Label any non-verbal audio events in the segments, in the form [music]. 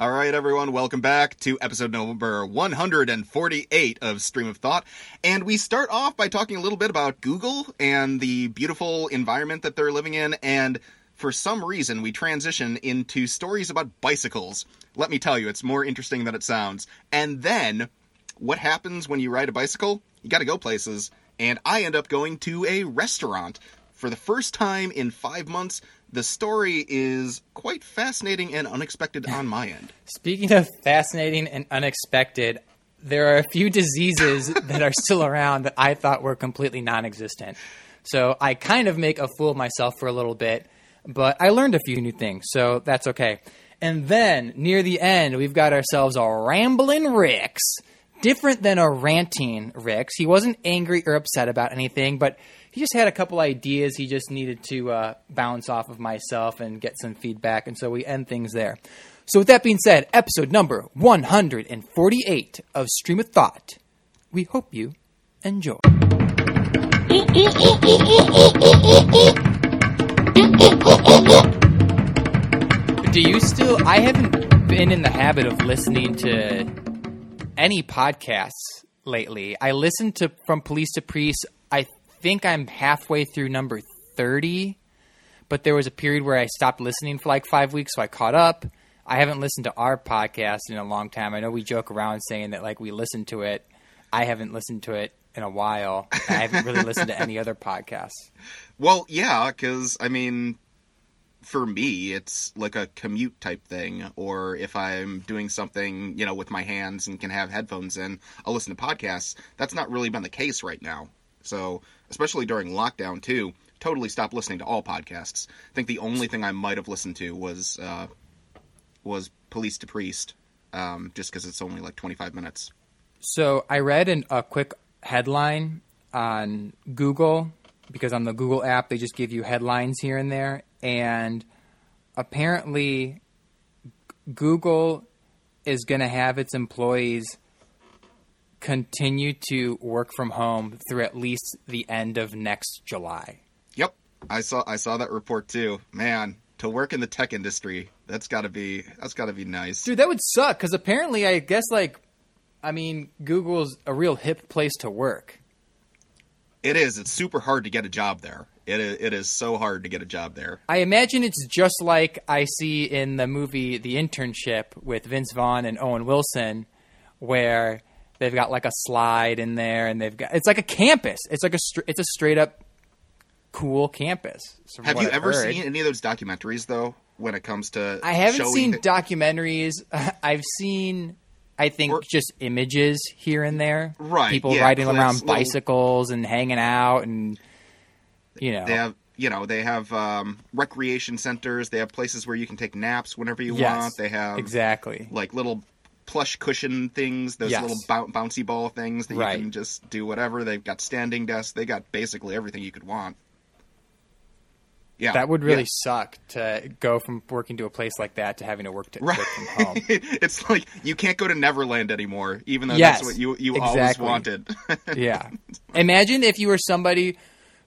All right, everyone, welcome back to episode number 148 of Stream of Thought. And we start off by talking a little bit about Google and the beautiful environment that they're living in. And for some reason, we transition into stories about bicycles. Let me tell you, it's more interesting than it sounds. And then, what happens when you ride a bicycle? You gotta go places. And I end up going to a restaurant. For the first time in five months, the story is quite fascinating and unexpected on my end. [laughs] Speaking of fascinating and unexpected, there are a few diseases [laughs] that are still around that I thought were completely non existent. So I kind of make a fool of myself for a little bit, but I learned a few new things, so that's okay. And then near the end, we've got ourselves a rambling Ricks. Different than a ranting Ricks. He wasn't angry or upset about anything, but he just had a couple ideas he just needed to uh, bounce off of myself and get some feedback, and so we end things there. So, with that being said, episode number 148 of Stream of Thought. We hope you enjoy. Do you still? I haven't been in the habit of listening to any podcasts lately. I listened to From Police to Priest. I think I'm halfway through number 30, but there was a period where I stopped listening for like five weeks, so I caught up. I haven't listened to our podcast in a long time. I know we joke around saying that like we listen to it. I haven't listened to it in a while. I haven't really listened to any other podcasts. [laughs] Well, yeah, because, I mean, for me, it's like a commute type thing, or if I'm doing something, you know, with my hands and can have headphones in, I'll listen to podcasts. That's not really been the case right now. So, especially during lockdown too, totally stopped listening to all podcasts. I think the only thing I might have listened to was uh, was Police to Priest, um, just because it's only like 25 minutes. So I read an, a quick headline on Google because on the Google app they just give you headlines here and there, and apparently Google is going to have its employees continue to work from home through at least the end of next July. Yep, I saw I saw that report too. Man, to work in the tech industry, that's got to be that's got to be nice. Dude, that would suck cuz apparently I guess like I mean, Google's a real hip place to work. It is. It's super hard to get a job there. It is, it is so hard to get a job there. I imagine it's just like I see in the movie The Internship with Vince Vaughn and Owen Wilson, where they've got like a slide in there, and they've got it's like a campus. It's like a it's a straight up cool campus. Have you ever heard. seen any of those documentaries though? When it comes to I haven't seen documentaries. [laughs] I've seen I think or, just images here and there. Right. People yeah, riding around little, bicycles and hanging out and you know. They have you know, they have um, recreation centers, they have places where you can take naps whenever you yes, want. They have Exactly. like little plush cushion things, those yes. little bouncy ball things that right. you can just do whatever. They've got standing desks. They got basically everything you could want. Yeah, that would really yeah. suck to go from working to a place like that to having to work, to, right. work from home. [laughs] it's like you can't go to Neverland anymore, even though yes, that's what you you exactly. always wanted. [laughs] yeah, imagine if you were somebody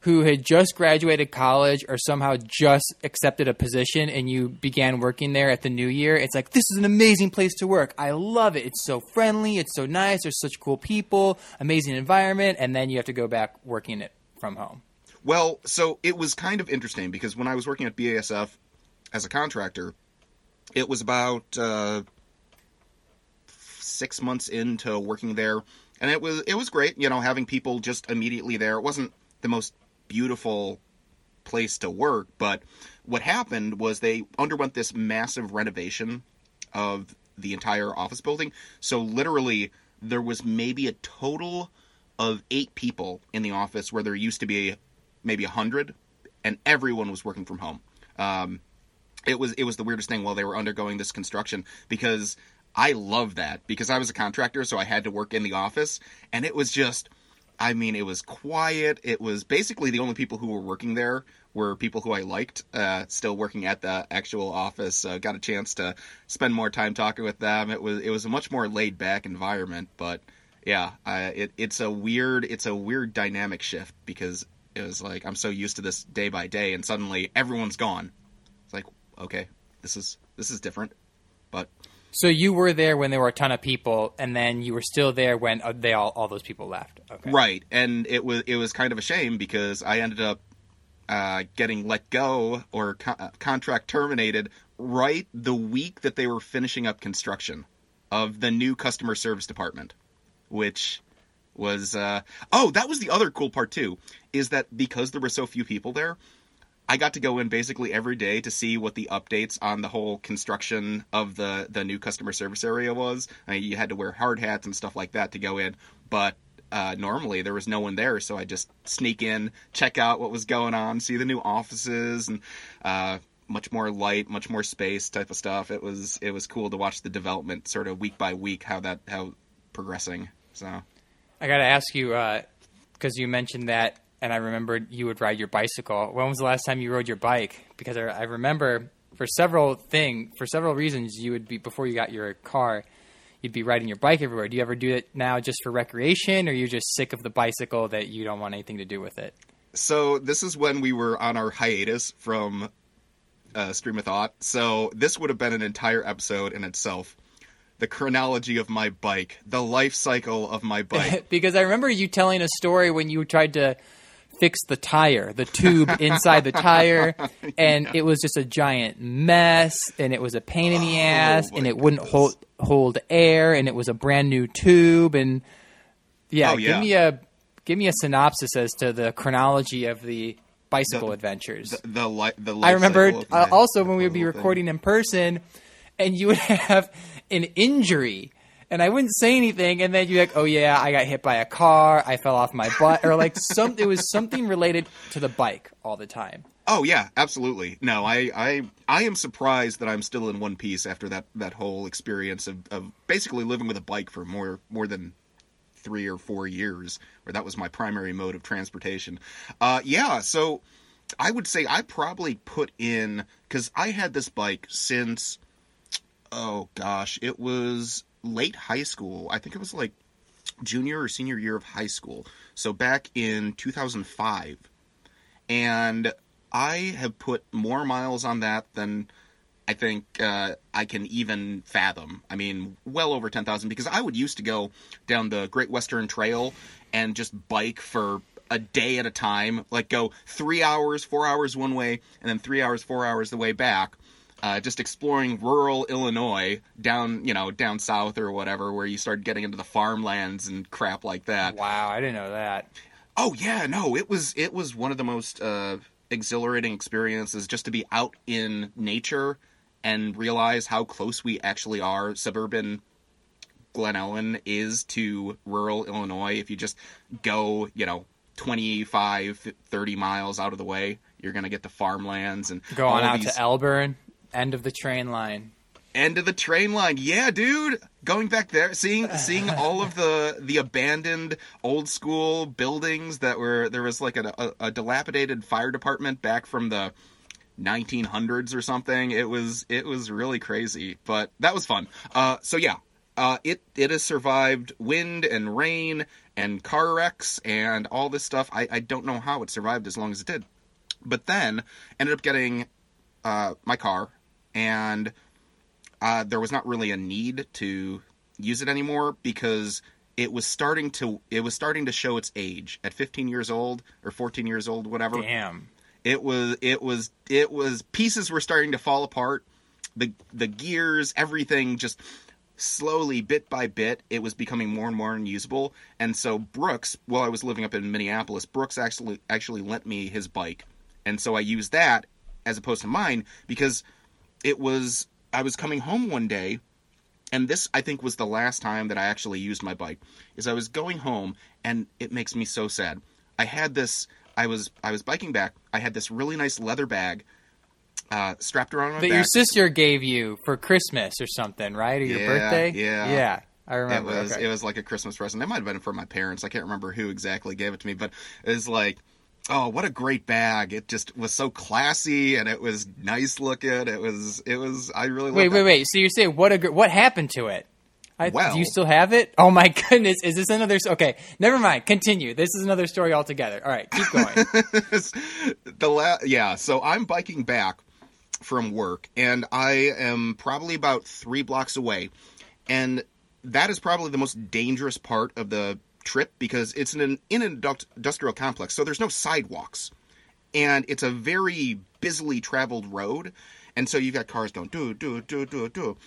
who had just graduated college or somehow just accepted a position and you began working there at the new year, it's like, this is an amazing place to work. I love it. It's so friendly. It's so nice. There's such cool people, amazing environment. And then you have to go back working it from home. Well, so it was kind of interesting because when I was working at BASF as a contractor, it was about uh, six months into working there, and it was it was great. You know, having people just immediately there. It wasn't the most beautiful place to work, but what happened was they underwent this massive renovation of the entire office building. So literally, there was maybe a total of eight people in the office where there used to be maybe a hundred, and everyone was working from home. Um, it was it was the weirdest thing while they were undergoing this construction because I love that because I was a contractor, so I had to work in the office, and it was just. I mean, it was quiet. It was basically the only people who were working there were people who I liked, uh, still working at the actual office. Uh, got a chance to spend more time talking with them. It was it was a much more laid back environment, but yeah, it, it's a weird it's a weird dynamic shift because it was like I'm so used to this day by day, and suddenly everyone's gone. It's like okay, this is this is different, but So you were there when there were a ton of people, and then you were still there when uh, they all all those people left. Okay. Right, and it was it was kind of a shame because I ended up uh, getting let go or co- uh, contract terminated right the week that they were finishing up construction of the new customer service department, which was uh, oh that was the other cool part too is that because there were so few people there. I got to go in basically every day to see what the updates on the whole construction of the the new customer service area was. I mean, you had to wear hard hats and stuff like that to go in, but uh, normally there was no one there, so I just sneak in, check out what was going on, see the new offices, and uh, much more light, much more space type of stuff. It was it was cool to watch the development sort of week by week how that how progressing. So I got to ask you because you mentioned that, and I remembered you would ride your bicycle. When was the last time you rode your bike? Because I, I remember for several thing for several reasons you would be before you got your car. You'd be riding your bike everywhere. Do you ever do it now just for recreation, or you're just sick of the bicycle that you don't want anything to do with it? so this is when we were on our hiatus from uh, Stream of Thought. So this would have been an entire episode in itself. The chronology of my bike, the life cycle of my bike. [laughs] because I remember you telling a story when you tried to fix the tire, the tube [laughs] inside the tire, [laughs] and it was just a giant mess, and it was a pain in the Oh, ass, and it wouldn't hold hold air, and it was a brand new tube, and yeah, Oh, give me a give me a synopsis as to the chronology of the bicycle The- adventures. the the, li- the I remember uh, also when we would be whole thing. recording in person, and you would [laughs] have an injury, and I wouldn't say anything, and then you're like, "Oh yeah, I got hit by a car, I fell off my butt," or like [laughs] some. It was something related to the bike all the time. Oh yeah, absolutely. No, I, I I am surprised that I'm still in one piece after that that whole experience of, of basically living with a bike for more more than three or four years, where that was my primary mode of transportation. Uh, yeah, so I would say I probably put in because I had this bike since oh gosh, it was late high school. I think it was like junior or senior year of high school. So back in 2005 and I have put more miles on that than I think uh, I can even fathom. I mean, well over 10,000 because I would used to go down the Great Western Trail and just bike for a day at a time, like go three hours, four hours one way, and then three hours, four hours the way back. Uh, just exploring rural Illinois down, you know, down south or whatever, where you start getting into the farmlands and crap like that. Wow, I didn't know that. Oh yeah, no, it was it was one of the most uh, exhilarating experiences just to be out in nature and realize how close we actually are. Suburban Glen Ellyn is to rural Illinois. If you just go, you know, 25, 30 miles out of the way, you're gonna get to farmlands and Go on out these- to Elburn, end of the train line. end of the train line. Yeah, dude. Going back there, seeing [sighs] seeing all of the the abandoned old school buildings that were there was like a, a, a dilapidated fire department back from the 1900s or something. It was it was really crazy, but that was fun. Uh, so yeah, uh, it it has survived wind and rain and car wrecks and all this stuff. I, I don't know how it survived as long as it did, but then ended up getting uh, my car and uh, there was not really a need to use it anymore because it was starting to it was starting to show its age. At 15 years old or 14 years old whatever Damn. it was it was it was pieces were starting to fall apart. The the gears everything just slowly bit by bit it was becoming more and more unusable. And so brooks while i was living up in minneapolis brooks actually actually lent me his bike. And so i used that as opposed to mine because it was i was coming home one day and this i think was the last time that i actually used my bike is i was going home and it makes me so sad i had this i was i was biking back i had this really nice leather bag uh, strapped around my That back your sister gave you for Christmas or something, right? Or your Yeah, birthday? yeah. Yeah. I remember. it was okay. it was like a christmas present it might have been for my parents i can't remember who exactly gave it to me but it was like oh what a great bag it just was so classy and it was nice looking it was it was i really Wait, wait, that. wait. So you're saying what? A, what happened to it? I, Well- do you still have it? Oh my [laughs] goodness! Is this another? Okay, never mind. Continue. This is another story altogether. All right, keep going. [laughs] the la- yeah so i'm biking back from work, and I am probably about three blocks away, and that is probably the most dangerous part of the trip because it's in an in an industrial complex, so there's no sidewalks, and it's a very busily traveled road, and so you've got cars going do do do do do,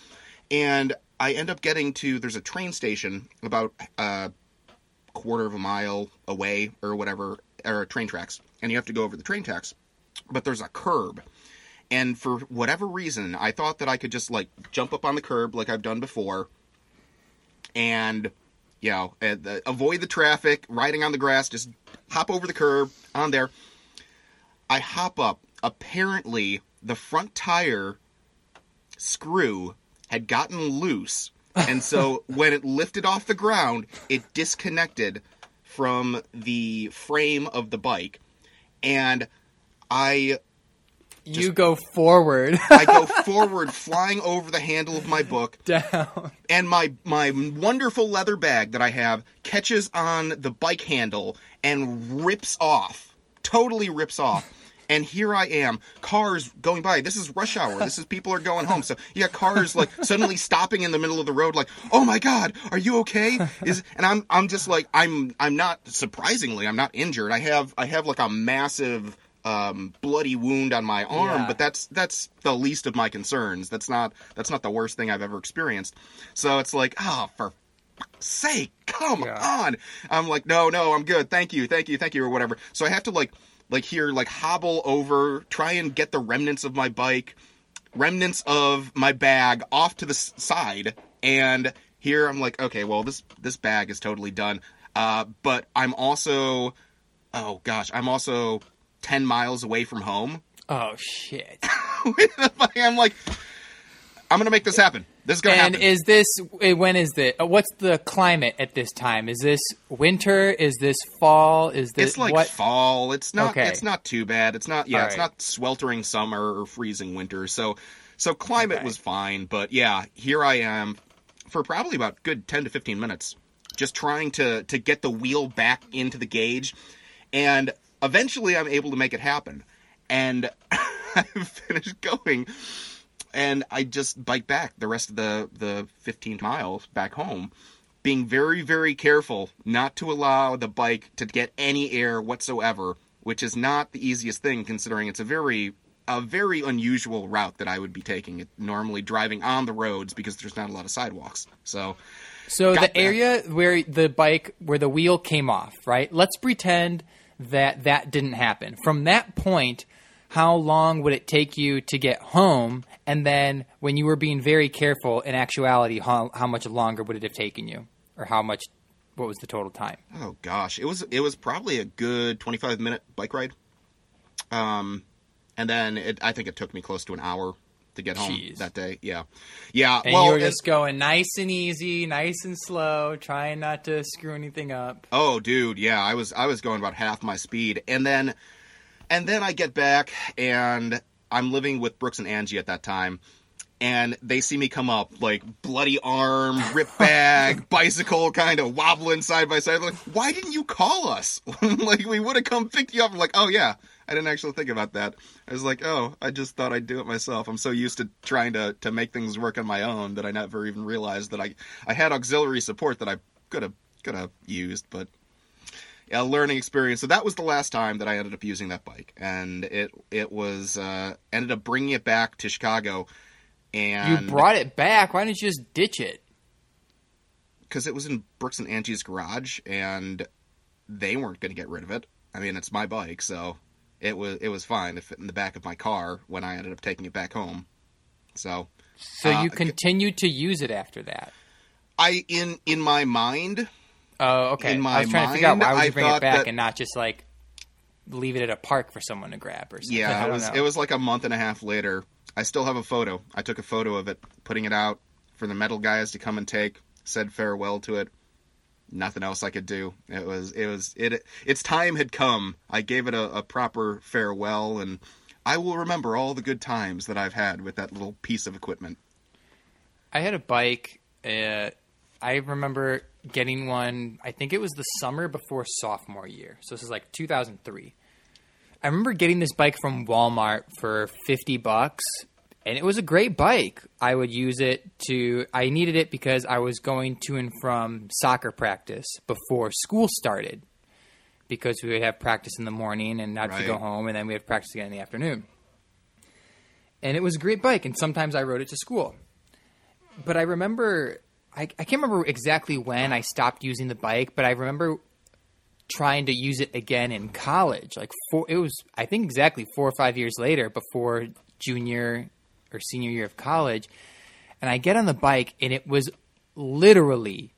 and I end up getting to there's a train station about a quarter of a mile away or whatever, or train tracks, and you have to go over the train tracks, but there's a curb. And for whatever reason, I thought that I could just like jump up on the curb like I've done before, and you know, uh, the, avoid the traffic, riding on the grass, just hop over the curb on there. I hop up. Apparently, the front tire screw had gotten loose, and so [laughs] when it lifted off the ground, it disconnected from the frame of the bike, and I you go forward. [laughs] I go forward, flying over the handle of my book, [laughs] down. and my my wonderful leather bag that I have catches on the bike handle and rips off. Totally rips off. And here I am, cars going by. This is rush hour. This is people are going home. So you got cars like suddenly stopping in the middle of the road, like, "Oh my God, are you okay?" Is and I'm I'm just like I'm I'm not surprisingly I'm not injured. I have I have like a massive um, bloody wound on my arm, Yeah. but that's that's the least of my concerns. That's not that's not the worst thing I've ever experienced. So it's like, oh, for fuck's sake, come Yeah. on. I'm like, no, no, I'm good. Thank you, thank you, thank you, or whatever. So I have to like like here like hobble over, try and get the remnants of my bike, remnants of my bag off to the s- side, and here I'm like, okay, well this this bag is totally done. Uh, but I'm also, oh gosh, I'm also ten miles away from home. [laughs] Oh shit! I'm like, I'm gonna make this happen. This is gonna happen. and happen. is this eh, when is the uh, what's the climate at this time? Is this winter? Is this fall? Is this it's like what? fall. It's not. Okay. It's not too bad. It's not. Yeah. All It's right. not sweltering summer or freezing winter. So, so climate Okay. was fine. But yeah, here I am for probably about good ten to fifteen minutes, just trying to to get the wheel back into the gauge, and eventually I'm able to make it happen. And [laughs] I finish going, and I just bike back the rest of the the 15 miles back home, being very very careful not to allow the bike to get any air whatsoever, which is not the easiest thing considering it's a very a very unusual route that I would be taking. It, normally driving on the roads because there's not a lot of sidewalks. So So the that. area where the bike where the wheel came off, right? Let's pretend that that didn't happen. From that point, how long would it take you to get home? And then when you were being very careful, in actuality, how, how much longer would it have taken you, or how much? What was the total time? Oh gosh, it was it was probably a good 25 minute bike ride. Um and then it, I think it took me close to an hour to get home Jeez. that day. Yeah. Yeah, And well you were and- just going nice and easy, nice and slow, trying not to screw anything up. Oh, dude, yeah, I was I was going about half my speed, and then and then I get back and I'm living with Brooks and Angie at that time, and they see me come up like bloody arm, rip [laughs] bag, bicycle, kind of wobbling side by side. Like, why didn't you call us? [laughs] like, we would have come picked you up. I'm like, oh yeah, I didn't actually think about that. I was like, oh, I just thought I'd do it myself. I'm so used to trying to to make things work on my own that I never even realized that I I had auxiliary support that I could have could have used, but a learning experience. So that was the last time that I ended up using that bike, and it it was uh, ended up bringing it back to Chicago, and You brought it back. Why didn't you just ditch it? because it was in Brooks and Angie's garage, and they weren't going to get rid of it. I mean, it's my bike, so it was it was fine to fit in the back of my car when I ended up taking it back home. So So Uh, you continued to use it after that. I in in my mind, Oh, okay. In I was trying to figure out why would I you bring it back that- and not just like leave it at a park for someone to grab or something. Yeah, [laughs] it was know. it was like a month and a half later. I still have a photo. I took a photo of it, putting it out for the metal guys to come and take. Said farewell to it. Nothing else I could do. It was it was it. Its time had come. I gave it a, a proper farewell, and I will remember all the good times that I've had with that little piece of equipment. I had a bike. Uh, I remember getting one. I think it was the summer before sophomore year. So this is like 2003. I remember getting this bike from Walmart for 50 bucks and it was a great bike. I would use it to I needed it because I was going to and from soccer practice before school started. Because we would have practice in the morning and not to go home and then we have practice again in the afternoon. And it was a great bike and sometimes I rode it to school. But I remember I, I can't remember exactly when I stopped using the bike, but I remember trying to use it again in college. Like four, it was I think exactly four or five years later, before junior or senior year of college, and I get on the bike and it was literally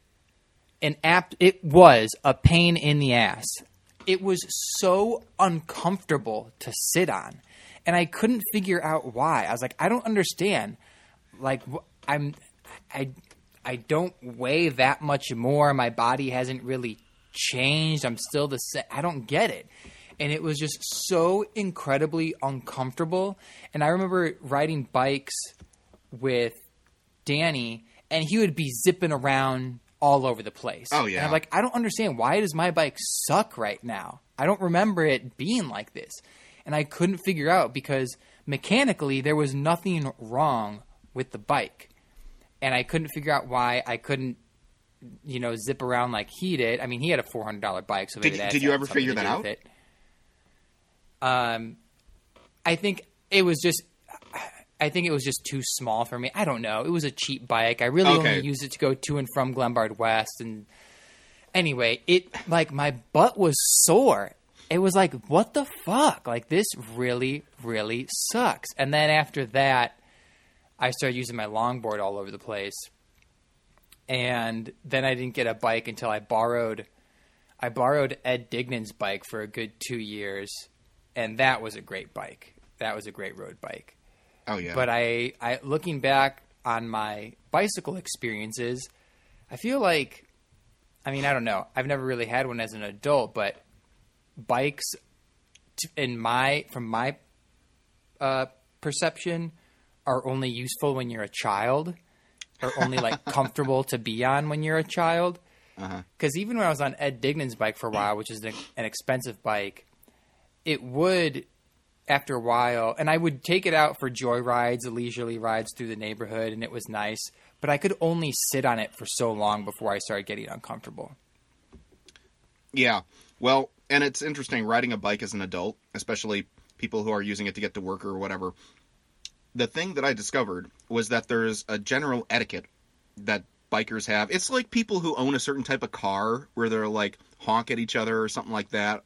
an app. It was a pain in the ass. It was so uncomfortable to sit on, and I couldn't figure out why. I was like, I don't understand. Like I'm, I, I don't weigh that much more. My body hasn't really changed. I'm still the same. I don't get it. And it was just so incredibly uncomfortable. And I remember riding bikes with Danny, and he would be zipping around all over the place. Oh, yeah. And. I'm like, I don't understand. Why does my bike suck right now? I don't remember it being like this. And I couldn't figure out because mechanically there was nothing wrong with the bike. And I couldn't figure out why I couldn't, you know, zip around like he did. I mean, he had a four hundred dollar bike, so Did- did you ever figure that out? It. Um, I think it was just. I think it was just too small for me. I don't know. It was a cheap bike. I really Okay. only used it to go to and from Glenbard West. And anyway, it like my butt was sore. It was like, what the fuck? Like this really, really sucks. And then after that, I started using my longboard all over the place. And then I didn't get a bike until I borrowed I borrowed Ed Dignan's bike for a good two years, and that was a great bike. That was a great road bike. Oh yeah. But I, I looking back on my bicycle experiences, I feel like, I mean, I don't know. I've never really had one as an adult, but bikes, t- in my from my uh, perception, are only useful when you're a child, or only like [laughs] comfortable to be on when you're a child. Uh-huh. Because even when I was on Ed Dignan's bike for a while, which is an, an expensive bike, it would, after a while, and I would take it out for joy rides, leisurely rides through the neighborhood, and it was nice. But I could only sit on it for so long before I started getting uncomfortable. Yeah. Well, and it's interesting riding a bike as an adult, especially people who are using it to get to work or whatever. The thing that I discovered was that there's a general etiquette that bikers have. It's like people who own a certain type of car where they're like honk at each other or something like that.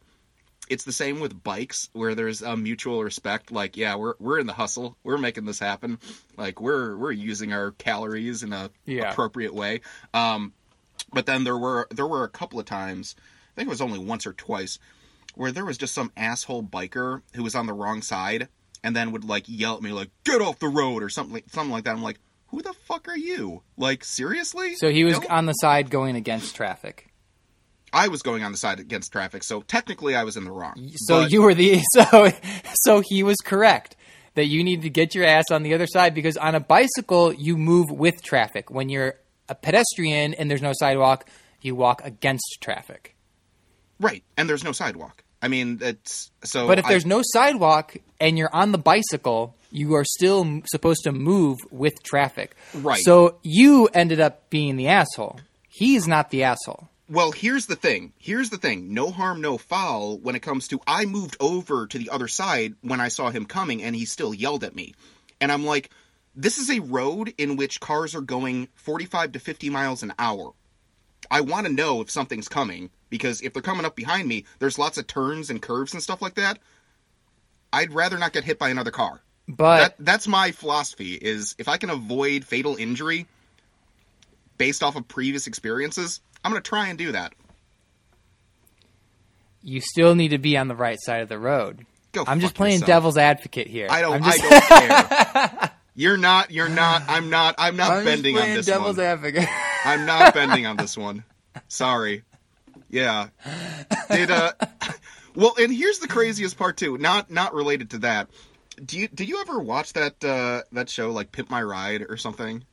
It's the same with bikes where there's a mutual respect like yeah, we're we're in the hustle. We're making this happen. Like we're we're using our calories in a Yeah. appropriate way. Um but then there were there were a couple of times I think it was only once or twice where there was just some asshole biker who was on the wrong side and then would like yell at me like get off the road or something like, something like that. I'm like, who the fuck are you? Like seriously? So he was Don't- on the side going against traffic. I was going on the side against traffic, so technically I was in the wrong. So But- you were the [laughs] so so he was correct that you need to get your ass on the other side because on a bicycle you move with traffic. When you're a pedestrian and there's no sidewalk, you walk against traffic. right, and there's no sidewalk. I mean, it's so. But if I- there's no sidewalk and you're on the bicycle, you are still m- supposed to move with traffic. Right. So you ended up being the asshole. He's not the asshole. Well, here's the thing. Here's the thing. No harm, no foul when it comes to I moved over to the other side when I saw him coming and he still yelled at me. And I'm like, this is a road in which cars are going 45 to 50 miles an hour. I want to know if something's coming because if they're coming up behind me, there's lots of turns and curves and stuff like that. I'd rather not get hit by another car. But That that's my philosophy is if I can avoid fatal injury based off of previous experiences, I'm going to try and do that. you still need to be on the right side of the road. Go I'm just playing yourself. devil's advocate here. I don't. I'm just, I don't [laughs] care. You're not. You're not. I'm not. I'm not I'm bending on this devil's one. advocate. [laughs] I'm not bending on this one. Sorry. Yeah. Did uh. [laughs] Well, and here's the craziest part too. Not not related to that. Do you did you ever watch that uh that show like Pimp My Ride or something?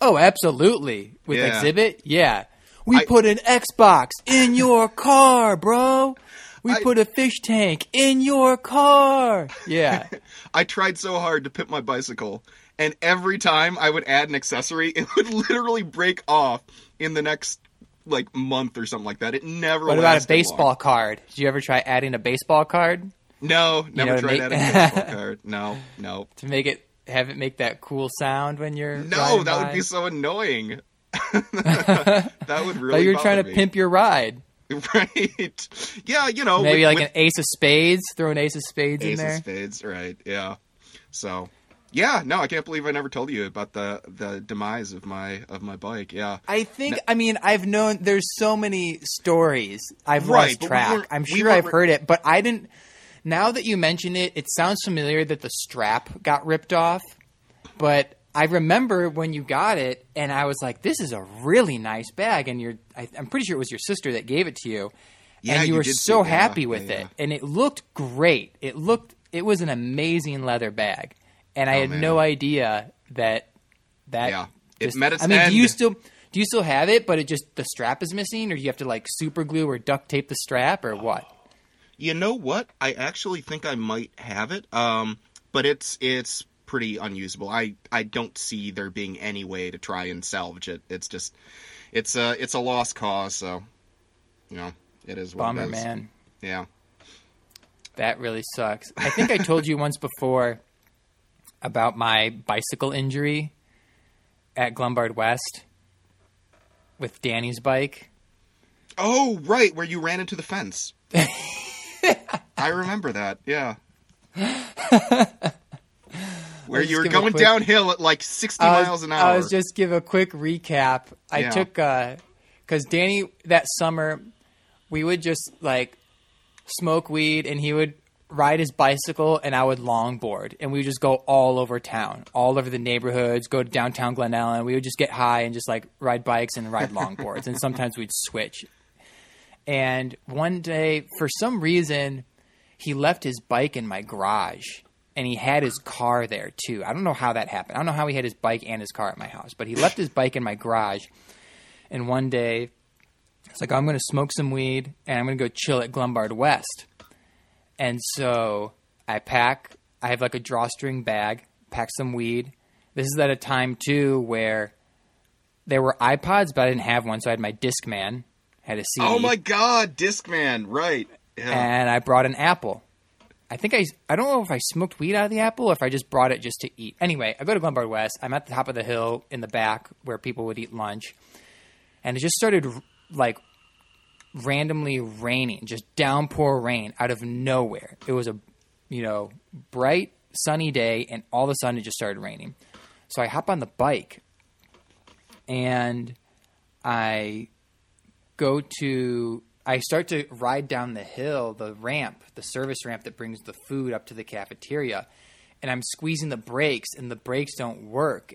oh, absolutely. With Yeah. Exhibit, yeah. We I- put an Xbox in your car, bro. We I- put a fish tank in your car. Yeah. [laughs] I tried so hard to pimp my bicycle, and every time I would add an accessory, [laughs] it would literally break off in the next like month or something like that. It never. what about a baseball long. card? Did you ever try adding a baseball card No, never know, tried make- adding a [laughs] baseball card. No, no, to make it have it make that cool sound when you're no. That would be so annoying. [laughs] that would really. Thought you were trying to me. pimp your ride. [laughs] right? Yeah, you know, Maybe with- like with an ace of spades. Throw an ace of spades in ace of there. spades, right? Yeah. So, yeah, no, I can't believe I never told you about the the demise of my of my bike. Yeah. I think. I mean, I've known. There's so many stories. I've Right, lost we track. weren't- I'm sure weren't I've heard it, but I didn't. Now that you mention it, it sounds familiar that the strap got ripped off. But I remember when you got it, and I was like, "This is a really nice bag." And you're, I, I'm pretty sure it was your sister that gave it to you, Yeah, and you, you were so say- yeah, happy with yeah, it, and it looked great. It looked, it was an amazing leather bag, and I Oh, had man. no idea that that. Yeah. It just- met its I mean, do you still do you still have it, but it just the strap is missing, or do you have to like super glue or duct tape the strap, or what? You know what? I actually think I might have it. Um, but it's it's pretty unusable. I I don't see there being any way to try and salvage it. It's just it's a it's a lost cause. So you know it is what Bummer, it is. man. Yeah. That really sucks. I think I told you [laughs] once before about my bicycle injury at Glenbard West with Danny's bike. Oh right, where you ran into the fence. [laughs] I remember that. Yeah. [laughs] Where you were going quick- downhill at like sixty was- miles an hour. I was just give a quick recap. I Yeah. took uh, because Danny that summer we would just like smoke weed and he would ride his bicycle and I would longboard and we would just go all over town, all over the neighborhoods, go to downtown Glen Ellyn. We would just get high and just like ride bikes and ride longboards and sometimes we'd switch. And one day, for some reason, he left his bike in my garage and he had his car there too. I don't know how that happened. I don't know how he had his bike and his car at my house, but he left his bike in my garage. And one day, it's like, I'm going to smoke some weed and I'm going to go chill at Glenbard West. And so I pack, I have like a drawstring bag, pack some weed. This is at a time too where there were iPods, but I didn't have one, so I had my Discman, had a CD oh my god, Discman, right? Yeah. and I brought an apple. I think I I don't know if I smoked weed out of the apple or if I just brought it just to eat. Anyway, I go to Glenbard West. I'm at the top of the hill in the back where people would eat lunch, and it just started like randomly raining, just downpour rain out of nowhere. It was a you know bright sunny day, and all of a sudden it just started raining. So I hop on the bike, and I go to I start to ride down the hill, the ramp, the service ramp that brings the food up to the cafeteria, and I'm squeezing the brakes and the brakes don't work.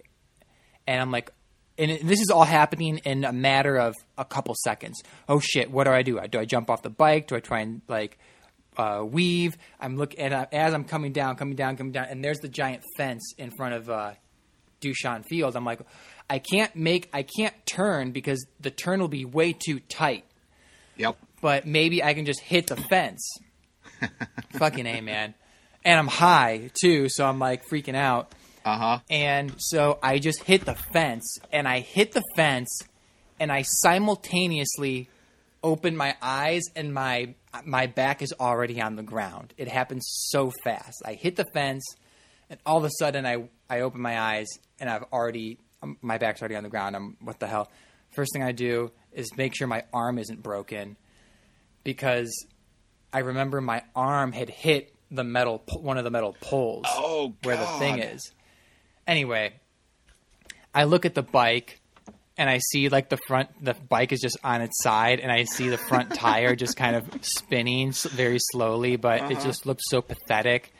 And I'm like and this is all happening in a matter of a couple seconds. Oh shit, what do I do? Do I jump off the bike? Do I try and like uh, weave? I'm looking and as I'm coming down, coming down, coming down, and there's the giant fence in front of uh, Duchon Field. I'm like, I can't make, I can't turn because the turn will be way too tight. Yep. But maybe I can just hit the fence. [laughs] Fucking a man, and I'm high too, so I'm like freaking out. Uh huh. And so I just hit the fence, and I hit the fence, and I simultaneously open my eyes, and my my back is already on the ground. It happens so fast. I hit the fence, and all of a sudden I I open my eyes, and I've already um, my back's already on the ground. I'm what the hell? First thing I do is make sure my arm isn't broken, because I remember my arm had hit the metal one of the metal poles Oh, where the thing is. Anyway, I look at the bike and I see like the front, the bike is just on its side, and I see the front [laughs] tire just kind of spinning very slowly, but it uh-huh. just looks so pathetic.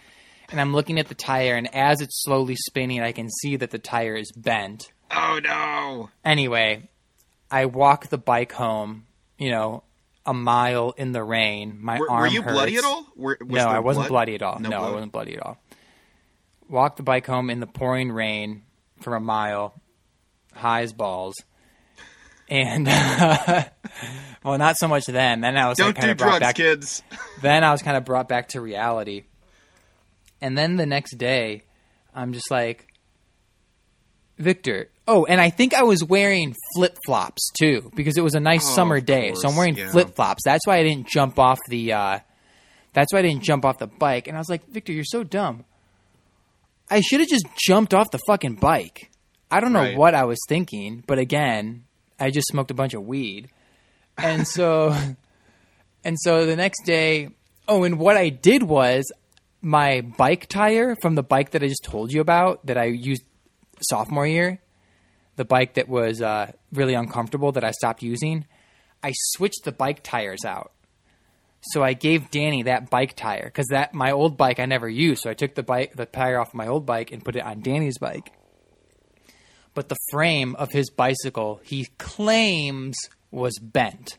And I'm looking at the tire, and as it's slowly spinning, I can see that the tire is bent. Oh no. Anyway, I walk the bike home, you know, a mile in the rain. My Were, arm were you bloody at all? Were, was no, I wasn't blood? bloody at all. No, No I wasn't bloody at all. Walked the bike home in the pouring rain for a mile, high as balls, and [laughs] well, not so much then. Then I was Don't like, kind do of brought drugs, back. kids. [laughs] Then I was kind of brought back to reality. And then the next day, I'm just like, Victor. Oh, and I think I was wearing flip flops too because it was a nice Oh, summer day. so I'm wearing yeah. flip flops. That's why I didn't jump off the. Uh, that's why I didn't jump off the bike. And I was like, Victor, you're so dumb. I should have just jumped off the fucking bike. I don't know Right. what I was thinking, but again, I just smoked a bunch of weed. And so [laughs] and so the next day, oh, and what I did was my bike tire from the bike that I just told you about that I used sophomore year, the bike that was uh, really uncomfortable that I stopped using, I switched the bike tires out. So I gave Danny that bike tire because that my old bike I never used. So I took the bike the tire off my old bike and put it on Danny's bike. But the frame of his bicycle he claims was bent.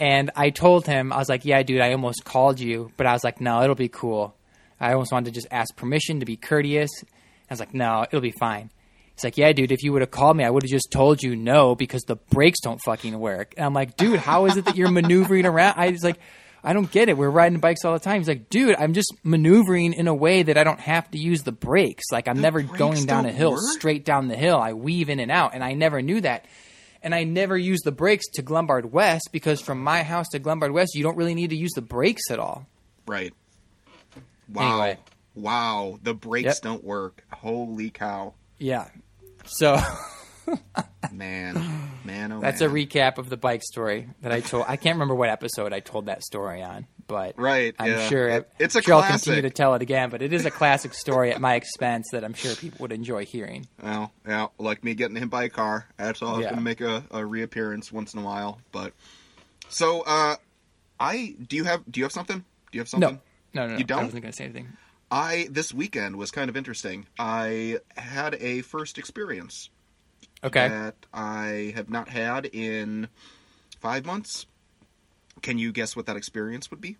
And I told him, I was like, yeah, dude, I almost called you, but I was like, no, it'll be cool. I almost wanted to just ask permission to be courteous. I was like, no, it'll be fine. He's like, yeah, dude, if you would have called me, I would have just told you no because the brakes don't fucking work. And I'm like, dude, how is it that you're maneuvering around? I was like, I don't get it. We're riding bikes all the time. He's like, dude, I'm just maneuvering in a way that I don't have to use the brakes. Like I'm never going down a hill work? straight down the hill. I weave in and out, and I never knew that. And I never used the brakes to Glenbard West because from my house to Glenbard West, you don't really need to use the brakes at all. Right. Wow. Anyway. Wow. The brakes Yep. don't work. Holy cow. Yeah. So [laughs] Man. Man, oh that's man. a recap of the bike story that I told. I can't remember what episode I told that story on, but Right, I'm yeah. sure It- it's a sure I'll continue to tell it again. But it is a classic story at my expense that I'm sure people would enjoy hearing. Well, yeah, like me getting hit by a car. That's all Yeah. going to make a, a reappearance once in a while. But so, uh, I do you have do you have something? Do you have something? No, no, no. You don't? I wasn't going to say anything. I this weekend was kind of interesting. I had a first experience Okay. that I have not had in five months. Can you guess what that experience would be?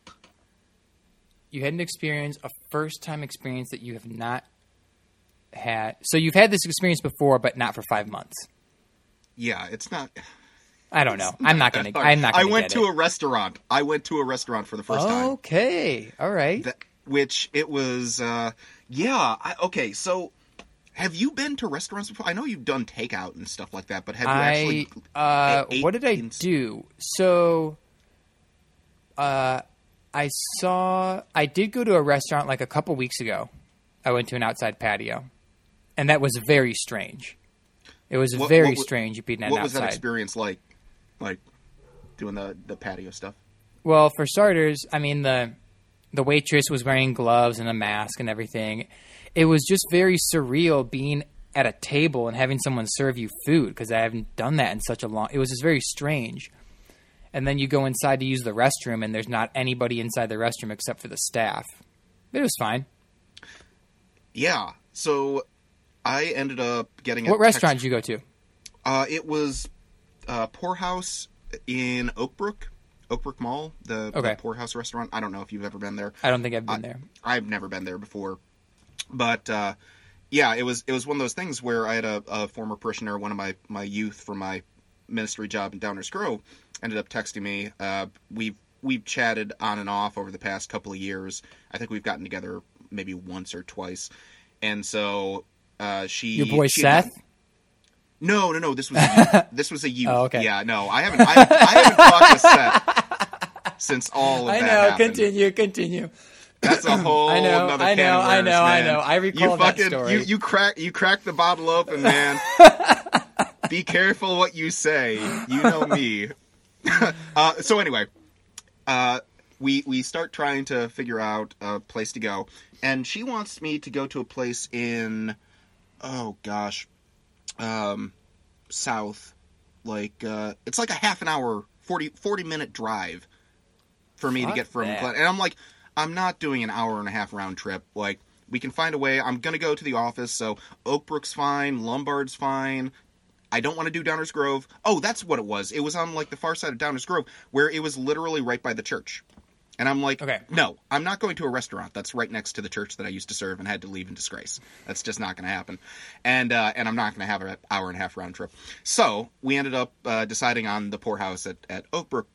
you had an experience, a first time experience that you have not had. So you've had this experience before, but not for five months. Yeah, it's not. I don't know. I'm not gonna. I'm not. I Gonna went get to it. a restaurant. I went to a restaurant for the first time. Okay. All right. That, which it was. uh Yeah. I, okay. So, have you been to restaurants before? I know you've done takeout and stuff like that, but have you I actually? uh, ate what did I do? So, uh, I saw. I did go to a restaurant like a couple weeks ago. I went to an outside patio, and that was very strange. It was What- very what strange being What was outside. that experience like? Like doing the the patio stuff. Well, for starters, I mean the the waitress was wearing gloves and a mask and everything. It was just very surreal being at a table and having someone serve you food because I haven't done that in such a long. It was just very strange. And then you go inside to use the restroom, and there's not anybody inside the restroom except for the staff. It was fine. Yeah. So, I ended up getting. a What text- restaurant did you go to? Uh, it was uh, Poorhouse in Oakbrook, Oakbrook Mall, the, the Poorhouse restaurant. I don't know if you've ever been there. I don't think I've been I- there. I've never been there before, but uh, yeah, it was it was one of those things where I had a, a former parishioner, one of my my youth from my ministry job in Downers Grove, ended up texting me. Uh, we've we've chatted on and off over the past couple of years. I think we've gotten together maybe once or twice, and so uh, she Your boy she Seth. no, no, no. This was a [laughs] youth. this was a youth. Oh, okay. Yeah, no, I haven't. I, I haven't talked to Seth since all of that. I that know. happened. Continue. Continue. That's a whole. [clears throat] I know, I know, I worms, know, I know. I recall you that story. You you crack you crack the bottle open, [laughs] man. Be careful what you say. You know me. [laughs] [laughs] uh, so anyway, uh, we we start trying to figure out a place to go, and she wants me to go to a place in, oh gosh, um, south, like uh, it's like a half an hour, 40, 40 minute drive for me to get from that. Glen. And I'm like, I'm not doing an hour and a half round trip. Like, we can find a way. I'm gonna go to the office, so Oakbrook's fine, Lombard's fine. I don't want to do Downers Grove. Oh, that's what it was. It was on like the far side of Downers Grove, where it was literally right by the church. And I'm like, Okay. no, I'm not going to a restaurant that's right next to the church that I used to serve and had to leave in disgrace. That's just not going to happen. And uh, and I'm not going to have an hour and a half round trip. So we ended up uh, deciding on the poorhouse at, at Oakbrook.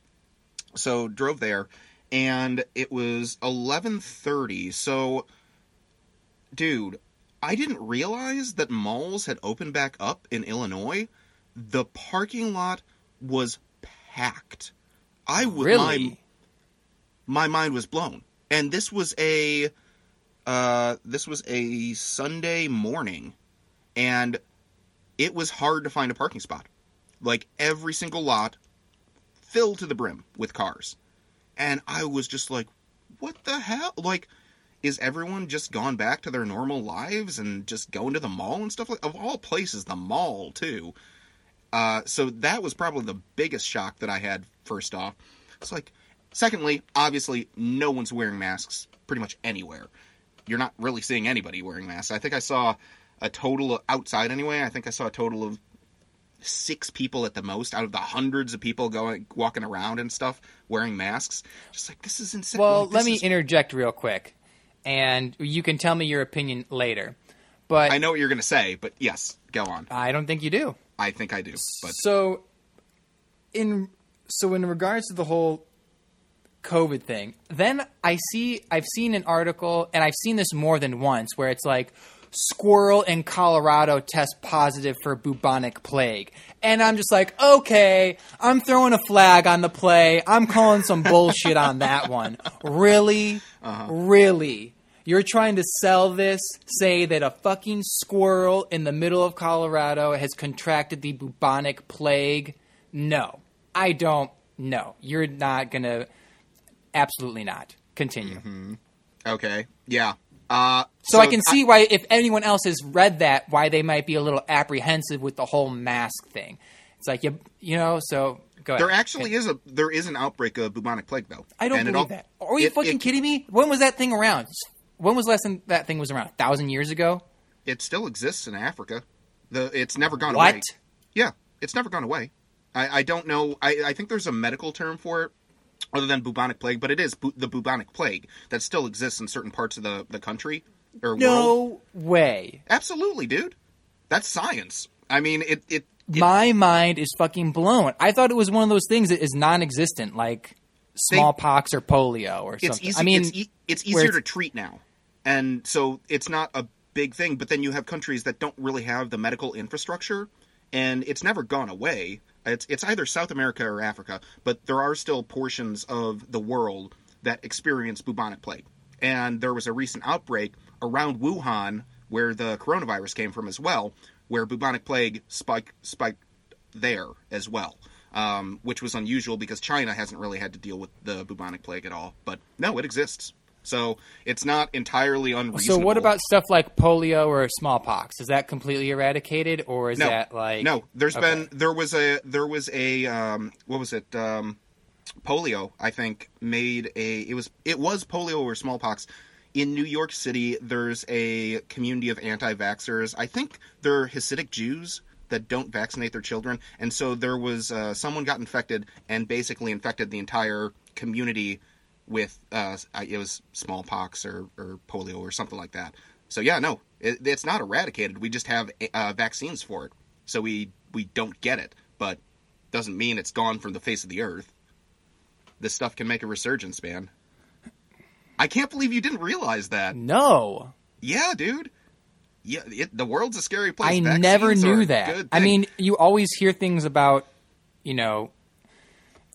So drove there, and it was 11:30. So, dude, I didn't realize that malls had opened back up in Illinois. The parking lot was packed. I would my my mind was blown. And this was a uh, this was a Sunday morning, and it was hard to find a parking spot. Like every single lot filled to the brim with cars, and I was just like, "What the hell?" Like, is everyone just gone back to their normal lives and just going to the mall and stuff like? Of all places, the mall too. Uh, so that was probably the biggest shock that I had. First off, it's like, secondly, obviously, no one's wearing masks pretty much anywhere. You're not really seeing anybody wearing masks. I think I saw a total of, outside anyway. I think I saw a total of six people at the most out of the hundreds of people going walking around and stuff wearing masks. Just like this is insane. Well, Like, let me is- interject real quick, and you can tell me your opinion later. But I know what you're going to say, but yes, go on. I don't think you do. I think I do, but So, in so in regards to the whole COVID thing, then I see I've seen an article, and I've seen this more than once, where it's like squirrel in Colorado test positive for bubonic plague, and I'm just like, okay, I'm throwing a flag on the play. I'm calling some bullshit on that one. Really, uh-huh. really. You're trying to sell this, say that a fucking squirrel in the middle of Colorado has contracted the bubonic plague? No. I don't. No. You're not going to. Absolutely not. Continue. Mm-hmm. okay, yeah. Uh, So, I can see why, if anyone else has read that, why they might be a little apprehensive with the whole mask thing. It's like, you, you know, so go ahead. There actually is a there is an outbreak of bubonic plague though. I don't And believe all- that. Are you it- fucking it- kidding me? When was that thing around? When was last time that thing was around? A thousand years ago? It still exists in Africa. The it's never gone What? away. Yeah, it's never gone away. I, I don't know. I, I think there's a medical term for it other than bubonic plague, but it is bu- the bubonic plague that still exists in certain parts of the, the country or world. No way. Absolutely, dude. That's science. I mean, it it, it My mind is fucking blown. I thought it was one of those things that is non-existent, like smallpox or polio or it's something. easy. I mean, it's, e- it's easier it's- to treat now, and so it's not a big thing. But then you have countries that don't really have the medical infrastructure, and it's never gone away. It's it's either South America or Africa, but there are still portions of the world that experience bubonic plague. And there was a recent outbreak around Wuhan where the coronavirus came from as well, where bubonic plague spike spiked there as well, um, which was unusual because China hasn't really had to deal with the bubonic plague at all. But no, it exists. So it's not entirely unreasonable. so what about stuff like polio or smallpox? Is that completely eradicated, or is no? that like no, there's Okay. been there was a there was a um, what was it um, polio I think made a it was it was polio or smallpox in New York City. There's a community of anti-vaxxers. I think they're Hasidic Jews that don't vaccinate their children, and so there was uh, someone got infected and basically infected the entire community with uh, it was smallpox or, or polio or something like that. So yeah, no, it, it's not eradicated. We just have uh, vaccines for it, so we we don't get it, but doesn't mean it's gone from the face of the earth. This stuff can make a resurgence, man. I can't believe you didn't realize that. no? Yeah, dude. Yeah, it, the world's a scary place. I Vaccines never knew that. I mean, you always hear things about, you know,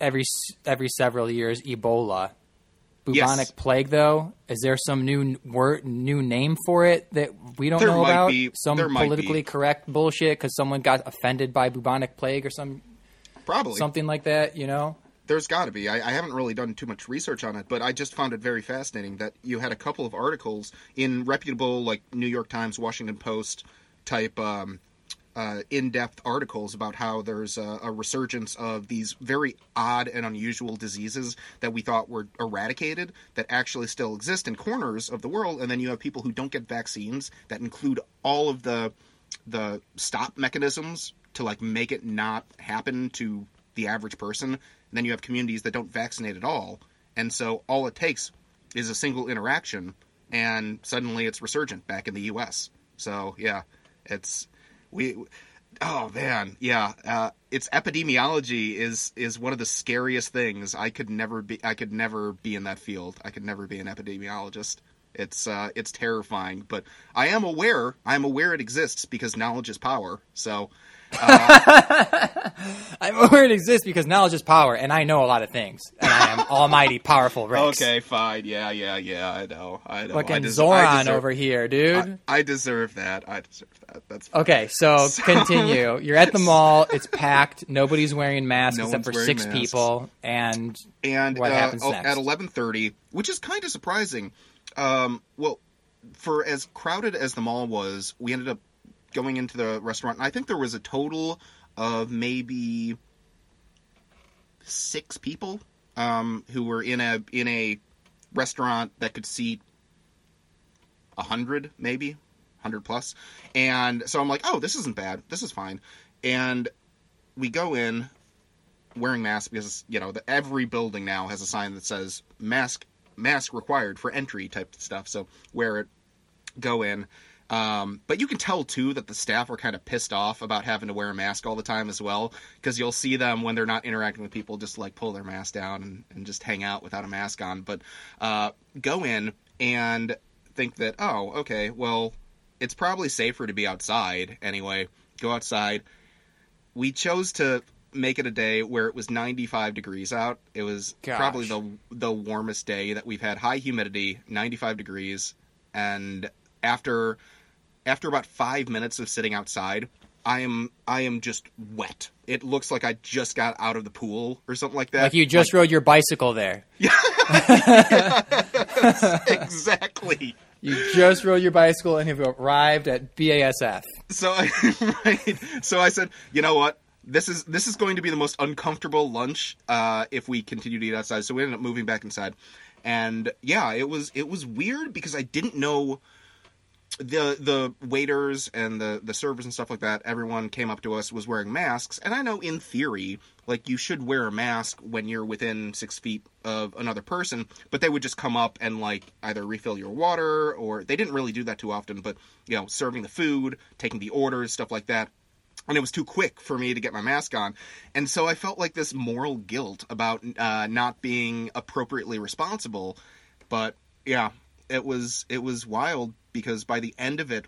every every several years Ebola, bubonic Yes. plague. Though, is there some new word, new name for it that we don't There know might about? be. Some There politically correct bullshit because someone got offended by bubonic plague or some probably something like that. You know, There's got to be. I, I haven't really done too much research on it, but I just found it very fascinating that you had a couple of articles in reputable, like New York Times, Washington Post type, um, uh, in-depth articles about how there's a, a resurgence of these very odd and unusual diseases that we thought were eradicated that actually still exist in corners of the world, and then you have people who don't get vaccines that include all of the the stop mechanisms to like make it not happen to the average person. And then you have communities that don't vaccinate at all, and so all it takes is a single interaction, and suddenly it's resurgent back in the U.S. So yeah, it's we. Oh man, yeah. Uh, it's epidemiology is is one of the scariest things. I could never be. I could never be in that field. I could never be an epidemiologist. It's uh, it's terrifying, but I am aware. I am aware it exists because knowledge is power. So [laughs] I'm aware it exists because knowledge is power, and I know a lot of things, and I am [laughs] almighty powerful Rex. okay, fine. Yeah, yeah, yeah. I know. I know. I Fucking des- Zoran I deserve, over here, dude. I, I deserve that. I deserve that. That's fine. Okay, so [laughs] continue. You're at the mall. It's packed. Nobody's wearing masks No except for six masks. people. And and What uh, happens oh, next? at 11:30, which is kind of surprising. Um, well, for as crowded as the mall was, we ended up going into the restaurant, and I think there was a total of maybe six people um, who were in a in a restaurant that could seat a hundred, maybe hundred plus. And so I'm like, oh, this isn't bad. This is fine. And we go in wearing masks because you know the, every building now has a sign that says mask mask required for entry type stuff. So wear it, go in. Um, but you can tell too that the staff are kind of pissed off about having to wear a mask all the time as well, because you'll see them when they're not interacting with people just like pull their mask down and, and just hang out without a mask on. But uh, go in and think that oh okay well it's probably safer to be outside anyway. Go outside. We chose to make it a day where it was 95 degrees out. It was Gosh. probably the the warmest day that we've had. High humidity, 95 degrees, and after after about five minutes of sitting outside, I am I am just wet. It looks like I just got out of the pool or something like that. like you just rode your bicycle there. [laughs] exactly. You just rode your bicycle and have arrived at BASF. So I [laughs] right. So I said, you know what? This is this is going to be the most uncomfortable lunch uh, if we continue to eat outside. So we ended up moving back inside, and yeah, it was it was weird because I didn't know the the waiters and the the servers and stuff like that. Everyone came up to us was wearing masks, and I know in theory, like you should wear a mask when you're within six feet of another person, but they would just come up and like either refill your water or they didn't really do that too often, but you know, serving the food, taking the orders, stuff like that. And it was too quick for me to get my mask on. And so i felt like this moral guilt about uh, not being appropriately responsible. But yeah it was it was wild because by the end of it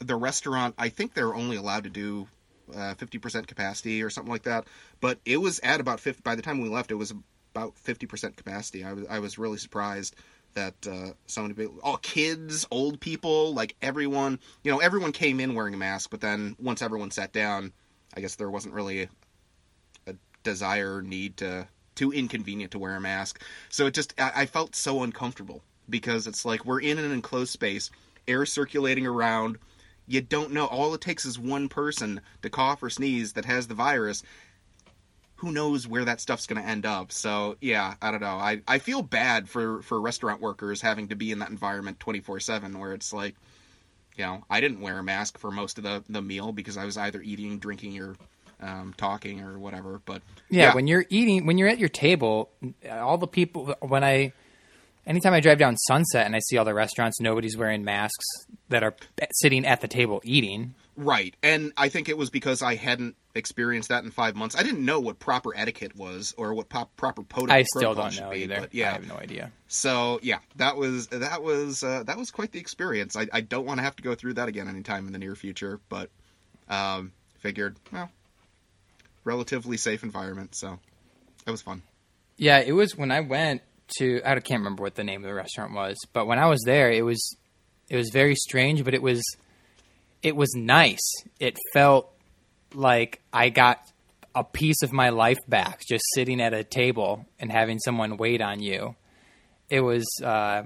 the restaurant i think they're only allowed to do uh, 50% capacity or something like that. But it was at about 50 by the time we left it was about 50% capacity. I was, I was really surprised that uh, so many people, all kids, old people, like everyone, you know, everyone came in wearing a mask, but then once everyone sat down, I guess there wasn't really a, desire need to too inconvenient to wear a mask. So it just I, I felt so uncomfortable because it's like we're in an enclosed space, air circulating around. You don't know. All it takes is one person to cough or sneeze that has the virus, who knows where that stuff's going to end up. So yeah, I don't know. I, I feel bad for for restaurant workers having to be in that environment 24/7 where it's like you know, I didn't wear a mask for most of the the meal because I was either eating, drinking or um, talking or whatever, but Yeah, when you're eating, when you're at your table, all the people, when I, anytime I drive down Sunset and I see all the restaurants, nobody's wearing masks that are sitting at the table eating. Right. And I think it was because I hadn't experienced that in 5 months. I didn't know what proper etiquette was or what pop, proper protocol I still don't should know be, either. But yeah. I have no idea. So yeah, that was that was uh, that was quite the experience. I, I don't want to have to go through that again anytime in the near future, but um, figured well, relatively safe environment, so it was fun. Yeah, it was when I went to I can't remember what the name of the restaurant was, but when I was there, it was it was very strange, but it was it was nice. It felt like I got a piece of my life back just sitting at a table and having someone wait on you. It was uh,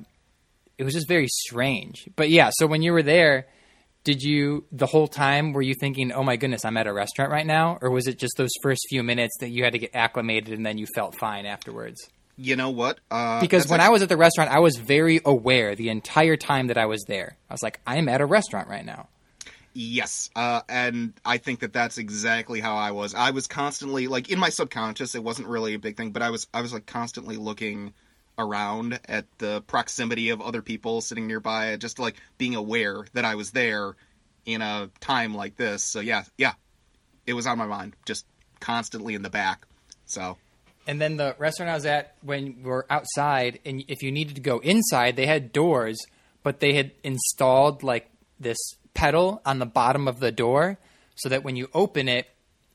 it was just very strange. But yeah, so when you were there, did you the whole time were you thinking, "Oh my goodness, I'm at a restaurant right now?" or was it just those first few minutes that you had to get acclimated and then you felt fine afterwards? You know what? Uh, Because when I was at the restaurant, I was very aware the entire time that I was there. I was like, I'm at a restaurant right now. Yes, uh, and I think that that's exactly how I was. I was constantly like in my subconscious. It wasn't really a big thing, but I was I was like constantly looking around at the proximity of other people sitting nearby, just like being aware that I was there in a time like this. So yeah, yeah, it was on my mind, just constantly in the back. So And then the restaurant I was at, when we were outside, and if you needed to go inside, they had doors, but they had installed like this pedal on the bottom of the door, so that when you open it,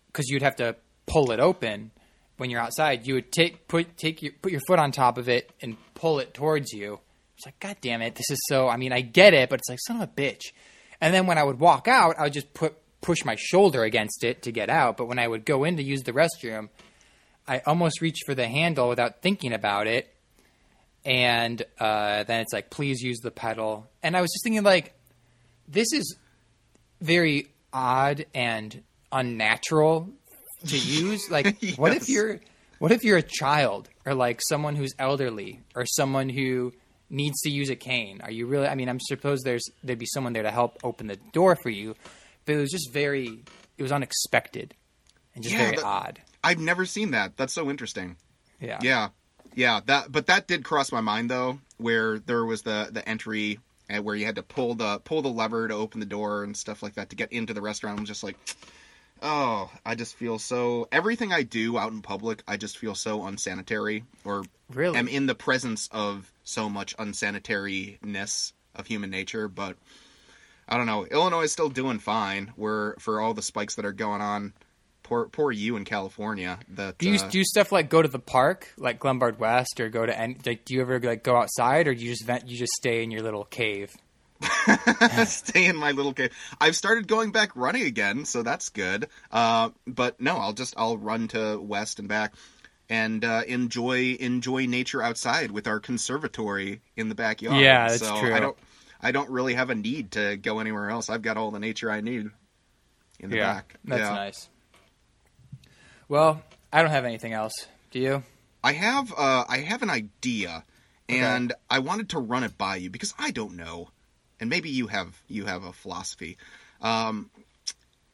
because you'd have to pull it open when you're outside, you would take put take your put your foot on top of it and pull it towards you. It's like, God damn it, this is so. I mean, I get it, but it's like son of a bitch. And then when I would walk out, I would just put push my shoulder against it to get out. But when I would go in to use the restroom, I almost reached for the handle without thinking about it. And uh, then it's like, please use the pedal. And I was just thinking, like, this is very odd and unnatural to [laughs] use. Like, what if you're what if you're a child or like someone who's elderly or someone who needs to use a cane? Are you really? I mean, I'm suppose there's there'd be someone there to help open the door for you, but it was just very, it was unexpected and just Yeah, very that- odd. I've never seen that. That's so interesting. Yeah. Yeah, yeah. That but that did cross my mind though, where there was the the entry and where you had to pull the pull the lever to open the door and stuff like that to get into the restaurant. I'm just like, oh, I just feel so. Everything I do out in public, I just feel so unsanitary, or Really? am in the presence of so much unsanitariness of human nature. But I don't know. Illinois is still doing fine. Where for all the spikes that are going on. Poor, poor you in California. That Do you uh, do stuff like go to the park, like Glenbard West, or go to any, like? Do you ever like go outside, or do you just vent, you just stay in your little cave? [laughs] stay in my little cave. I've started going back running again, so that's good. Uh, but no, I'll just I'll run to west and back and uh, enjoy enjoy nature outside with our conservatory in the backyard. Yeah, that's so true. I don't I don't really have a need to go anywhere else. I've got all the nature I need in the back. that's yeah. nice. Well, I don't have anything else. Do you? I have uh, I have an idea, and I wanted to run it by you because I don't know, and maybe you have you have a philosophy. Um,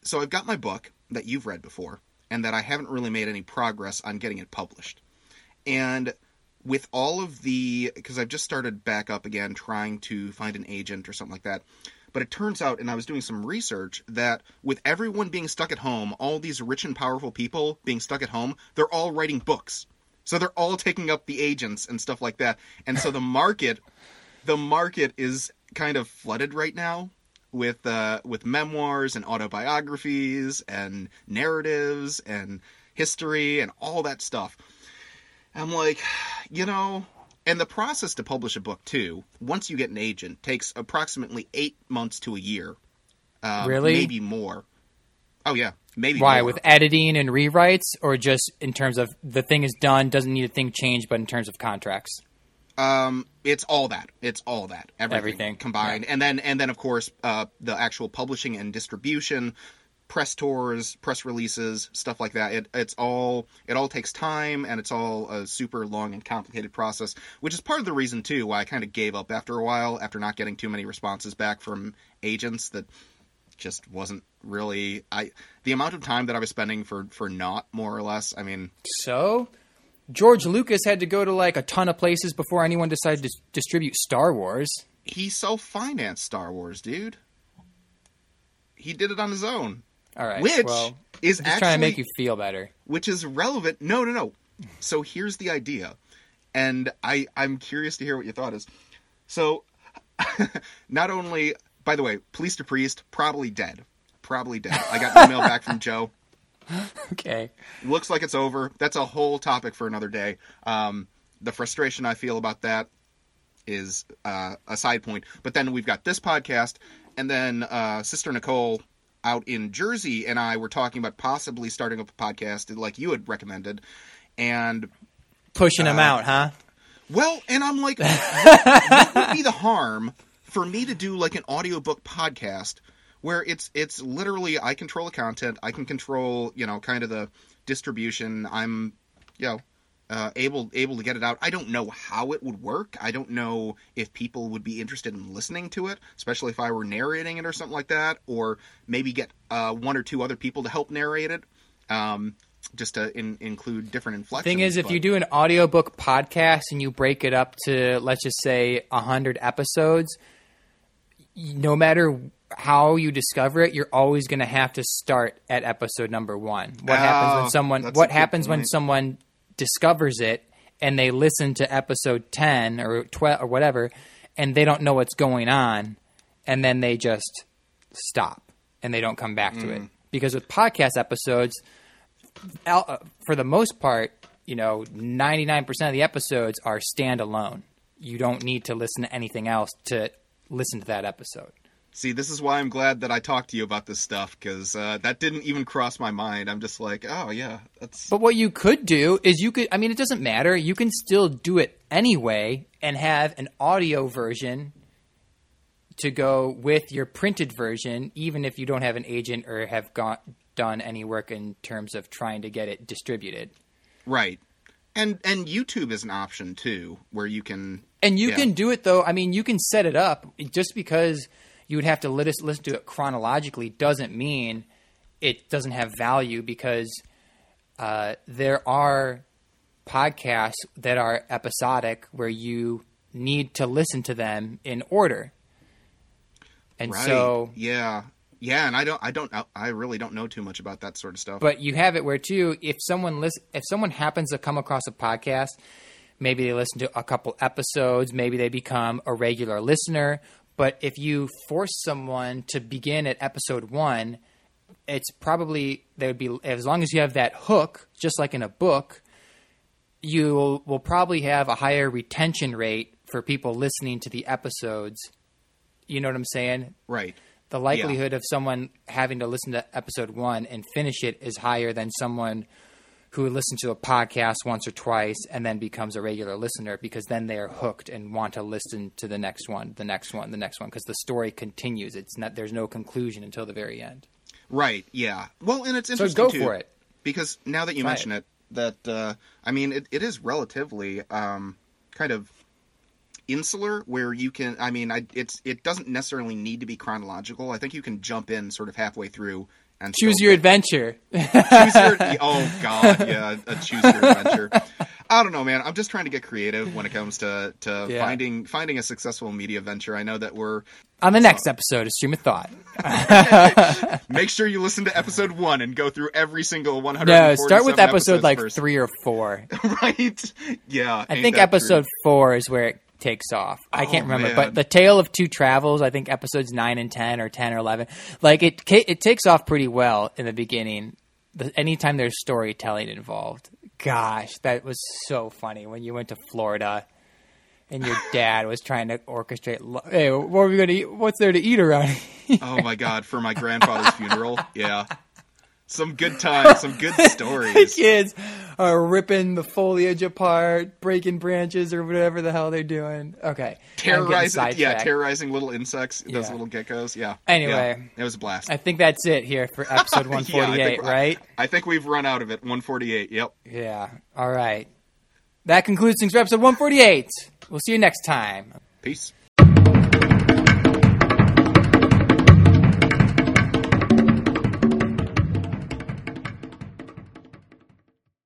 so I've got my book that you've read before, and that I haven't really made any progress on getting it published. And with all of the because I've just started back up again trying to find an agent or something like that. But it turns out, and I was doing some research, that with everyone being stuck at home, all these rich and powerful people being stuck at home, they're all writing books. So they're all taking up the agents and stuff like that. And so the [laughs] market the market is kind of flooded right now with uh, with memoirs and autobiographies and narratives and history and all that stuff. I'm like, [sighs] you know, and the process to publish a book too, once you get an agent, takes approximately eight months to a year. Um, Really? Maybe more. Oh yeah, maybe. Why more. with editing and rewrites, or just in terms of the thing is done, doesn't need a thing changed, but in terms of contracts? Um, it's all that. It's all that. Everything, Everything, combined, and then and then of course uh, the actual publishing and distribution, press tours, press releases, stuff like that. It it's all it all takes time, and it's all a super long and complicated process. Which is part of the reason too why I kind of gave up after a while, after not getting too many responses back from agents that just wasn't really I the amount of time that I was spending for for not more or less. I mean, So, George Lucas had to go to like a ton of places before anyone decided to distribute Star Wars. he self financed Star Wars, dude. He did it on his own. All right, which well, is I'm just actually trying to make you feel better. which is relevant. No, no, no. So here's the idea, and I I'm curious to hear what your thought is. So, [laughs] not only, by the way, police to priest probably dead, probably dead. I got an email back from [laughs] Joe. Okay, Looks like it's over. That's a whole topic for another day. Um, the frustration I feel about that is uh, a side point. But then we've got this podcast, and then uh, Sister Nicole out in Jersey and I were talking about possibly starting up a podcast like you had recommended. And pushing him Uh, out, huh? well, and I'm like, [laughs] what, what would be the harm for me to do like an audiobook podcast where it's it's literally I control the content, I can control you know kind of the distribution. I'm you know uh, able able to get it out. I don't know how it would work. I don't know if people would be interested in listening to it, especially if I were narrating it or something like that, or maybe get uh, one or two other people to help narrate it. Um, just to in, include different inflections. Thing is, if but- you do an audiobook podcast and you break it up to let's just say hundred episodes, no matter how you discover it, you're always going to have to start at episode number one. What happens when someone? What happens when someone discovers it and they listen to episode ten or twelve or whatever, and they don't know what's going on, and then they just stop and they don't come back to Mm. it because with podcast episodes uh, for the most part, you know, 99% of the episodes are standalone. You don't need to listen to anything else to listen to that episode. See, this is why I'm glad that I talked to you about this stuff because uh, that didn't even cross my mind. I'm just like, oh yeah, that's But what you could do is you could, I mean, it doesn't matter. You can still do it anyway and have an audio version to go with your printed version, even if you don't have an agent or have got, done any work in terms of trying to get it distributed. right. And and YouTube is an option too, where you can. And you Yeah. can do it though. I mean, you can set it up just because you would have to listen to it chronologically doesn't mean it doesn't have value because uh, there are podcasts that are episodic where you need to listen to them in order. And Right. so, yeah, yeah, and I don't, I don't, I really don't know too much about that sort of stuff. but you have it where too, if someone listen, if someone happens to come across a podcast, maybe they listen to a couple episodes, maybe they become a regular listener. But if you force someone to begin at episode one, it's probably they would be as long as you have that hook, just like in a book, you will, will probably have a higher retention rate for people listening to the episodes. You know what I'm saying? right. the likelihood of someone having to listen to episode one and finish it is higher than someone who listens to a podcast once or twice and then becomes a regular listener because then they are hooked and want to listen to the next one, the next one, the next one because the story continues. It's not there's no conclusion until the very end. Right. Yeah. Well, and it's So interesting go too, for it. because now that you Try mention it, that uh, I mean, it, it is relatively um, kind of insular, where you can. I mean, I, it's it doesn't necessarily need to be chronological. I think you can jump in sort of halfway through and Choose your adventure. choose your. [laughs] Oh God, yeah, a choose your adventure. I don't know, man. I'm just trying to get creative when it comes to to Yeah. finding finding a successful media venture. I know that we're On the next episode of Stream of Thought. [laughs] make sure you listen to episode one and go through every single 100. No, start with episode like first. three or four. [laughs] right? Yeah. I think episode true? four is where it takes off. I oh, can't Oh, remember, man. but the Tale of Two Travels, I think episodes nine and ten or ten or eleven, like it it takes off pretty well in the beginning. The, anytime there's storytelling involved, gosh, that was so funny when you went to Florida. And your [sighs] dad was trying to orchestrate. lo- Hey, what are we going to eat? What's there to eat around? [laughs] here?" Oh my god, for my grandfather's funeral. Yeah. Some good times, some good [laughs] stories. Kids are ripping the foliage apart, breaking branches, or whatever the hell they're doing. Okay, Terrorizing, yeah, terrorizing little insects, those little geckos. Yeah. Anyway. Yeah. it was a blast. I think that's it here for episode [laughs] Yeah, I 148, think- right? I think we've run out of it. 148. Yep. Yeah. All right. That concludes things for episode 148. We'll see you next time. Peace.